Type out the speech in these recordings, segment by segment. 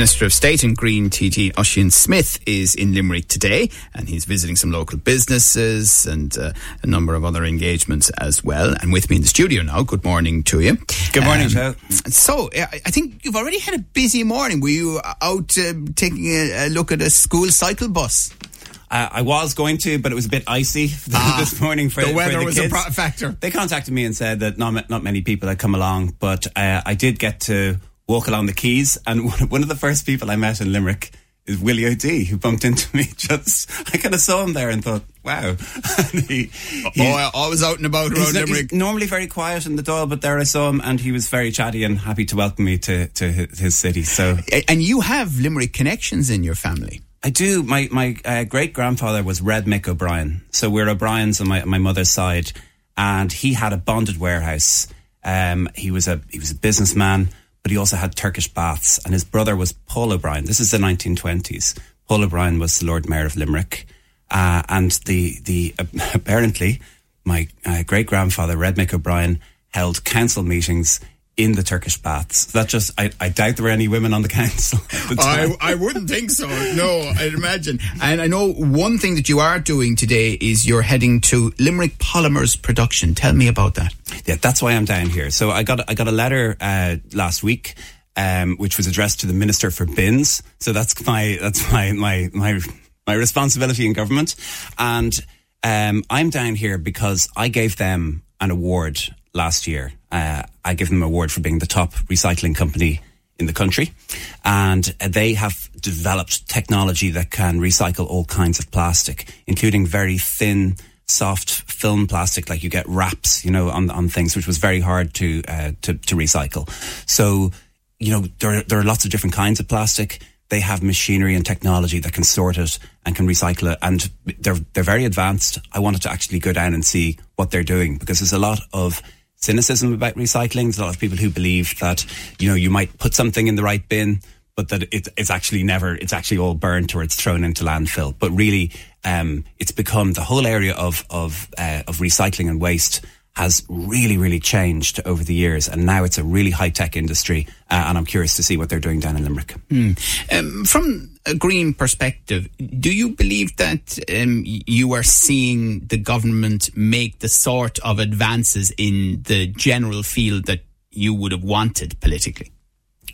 Minister of State and Green TD Ossian Smyth is in Limerick today and he's visiting some local businesses and uh, a number of other engagements as well. And with me in the studio now, good morning to you. Good morning, um, So, I think you've already had a busy morning. Were you out uh, taking a, a, look at a school cycle bus? Uh, I was going to, but it was a bit icy ah, this morning for the weather for the was kids. a factor. They contacted me and said that not not many people had come along, but uh, I did get to walk along the quays, and one of the first people I met in Limerick is Willie O'Dea, who bumped into me. Just I kind of saw him there and thought, wow. and he, oh, I was out and about around Limerick. normally very quiet in the Dáil, but there I saw him, and he was very chatty and happy to welcome me to to his city. So, and you have Limerick connections in your family. I do. My my uh, great grandfather was Red Mick O'Brien, so we're O'Briens on my my mother's side, and he had a bonded warehouse. Um, he was a he was a businessman but he also had Turkish baths. And his brother was Paul O'Brien. This is the 1920s. Paul O'Brien was the Lord Mayor of Limerick. Uh, and the, the, uh, apparently, my uh, great grandfather, Red Mick O'Brien, held council meetings in the Turkish baths. That just, I, I doubt there were any women on the council. The I, I wouldn't think so. No, I'd imagine. And I know one thing that you are doing today is you're heading to Limerick Polymers production. Tell me about that. Yeah, that's why I'm down here. So I got, I got a letter uh, last week. Um, which was addressed to the Minister for Bins. So that's my that's my my my my responsibility in government, and um, I'm down here because I gave them an award last year. Uh, I give them an award for being the top recycling company in the country. And they have developed technology that can recycle all kinds of plastic, including very thin, soft film plastic, like you get wraps, you know, on, on things, which was very hard to, uh, to, to recycle. So, you know, there, there are lots of different kinds of plastic they have machinery and technology that can sort it and can recycle it. And they're, they're very advanced. I wanted to actually go down and see what they're doing because there's a lot of cynicism about recycling. There's a lot of people who believe that, you know, you might put something in the right bin, but that it, it's actually never, it's actually all burnt or it's thrown into landfill. But really, um, it's become the whole area of, of, uh, of recycling and waste has really, really changed over the years. And now it's a really high tech industry. Uh, and I'm curious to see what they're doing down in Limerick. Mm. Um, from a green perspective, do you believe that um, you are seeing the government make the sort of advances in the general field that you would have wanted politically?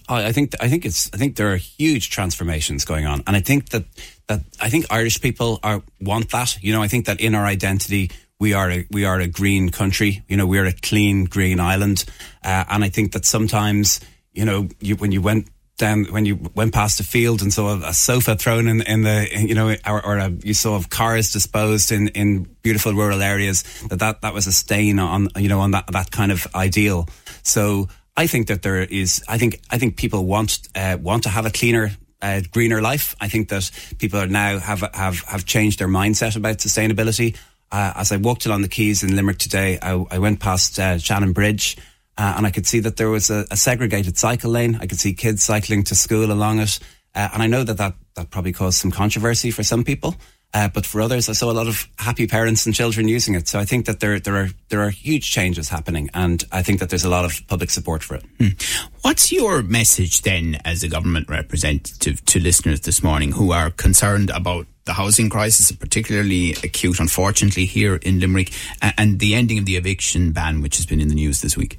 I think I think it's I think there are huge transformations going on, and I think that that I think Irish people are want that. You know, I think that in our identity we are a, we are a green country. You know, we're a clean green island, uh, and I think that sometimes you know you, when you went down when you went past a field and saw a, a sofa thrown in, in the you know or, or a, you saw cars disposed in, in beautiful rural areas that, that that was a stain on you know on that that kind of ideal. So I think that there is I think I think people want uh, want to have a cleaner uh, greener life. I think that people are now have have have changed their mindset about sustainability uh, as I walked along the quays in Limerick today, I, I went past uh, Shannon Bridge uh, and I could see that there was a, a, segregated cycle lane. I could see kids cycling to school along it. Uh, and I know that, that that probably caused some controversy for some people. Uh, but for others, I saw a lot of happy parents and children using it. So I think that there there are there are huge changes happening, and I think that there's a lot of public support for it. Hmm. What's your message then, as a government representative, to listeners this morning who are concerned about the housing crisis, particularly acute, unfortunately, here in Limerick, and the ending of the eviction ban, which has been in the news this week?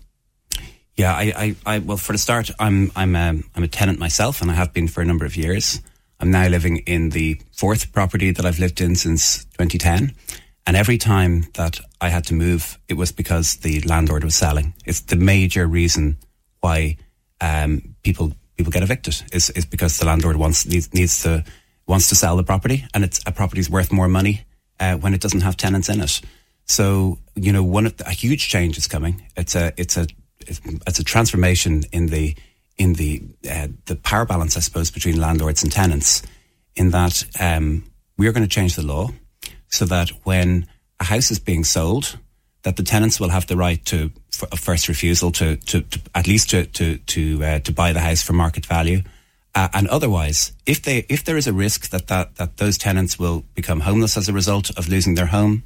Yeah, I, I, I well, for the start, I'm I'm a, um, I'm a tenant myself, and I have been for a number of years. I'm now living in the fourth property that I've lived in since 2010. And every time that I had to move, it was because the landlord was selling. It's the major reason why um, people people get evicted is, is because the landlord wants needs, needs to wants to sell the property, and it's a property's worth more money uh, when it doesn't have tenants in it. So you know, one of the, a huge change is coming. It's a it's a it's a transformation in the in the uh, the power balance, I suppose, between landlords and tenants. In that um, we are going to change the law so that when a house is being sold, that the tenants will have the right to a first refusal to, to, to, at least to to to, uh, to buy the house for market value. Uh, and otherwise, if they if there is a risk that, that that those tenants will become homeless as a result of losing their home,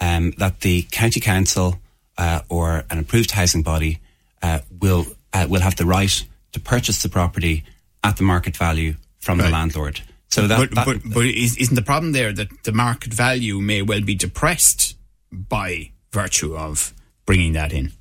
um, that the county council uh, or an approved housing body uh, will uh, will have the right to purchase the property at the market value from right. the landlord. So that, but, that, but, but isn't the problem there that the market value may well be depressed by virtue of bringing that in?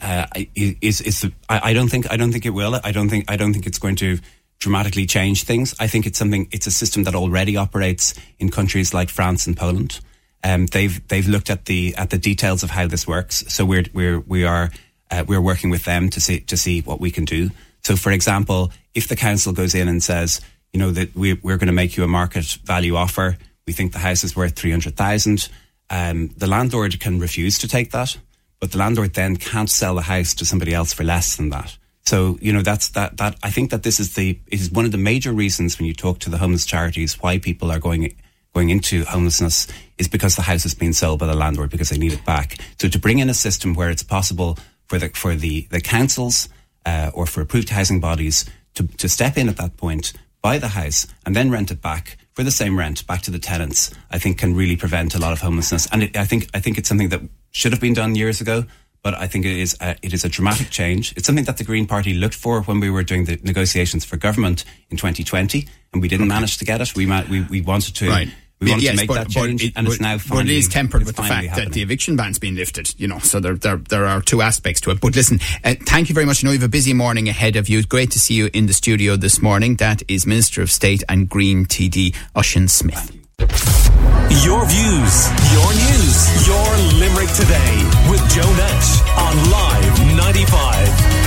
Uh, is is the, I, I don't think I don't think it will. I don't think I don't think it's going to dramatically change things. I think it's something. It's a system that already operates in countries like France and Poland. Um, they've they've looked at the at the details of how this works. So we're we're we are uh, we're working with them to see to see what we can do. So, for example, if the council goes in and says, you know, that we, we're going to make you a market value offer, we think the house is worth three hundred thousand. Um, the landlord can refuse to take that, but the landlord then can't sell the house to somebody else for less than that. So, you know, that's that, that, I think that this is the, is one of the major reasons when you talk to the homeless charities why people are going, going into homelessness is because the house has been sold by the landlord because they need it back. So to bring in a system where it's possible for the, for the, the councils, uh, or for approved housing bodies to, to step in at that point, buy the house and then rent it back for the same rent back to the tenants, I think can really prevent a lot of homelessness. And it, I think, I think it's something that should have been done years ago but I think it is a, it is a dramatic change. It's something that the Green Party looked for when we were doing the negotiations for government in 2020, and we didn't manage to get it. We we, we wanted to. Right. We wanted yes, to make but, that change, it, and it's now finally. But it is tempered with the fact happening. that the eviction ban's been lifted. You know, so there there, there are two aspects to it. But listen, uh, thank you very much. I know you have a busy morning ahead of you. Great to see you in the studio this morning. That is Minister of State and Green TD Ossian Smyth. Your views, your news, your Limerick today with Joe Nash on Live 95.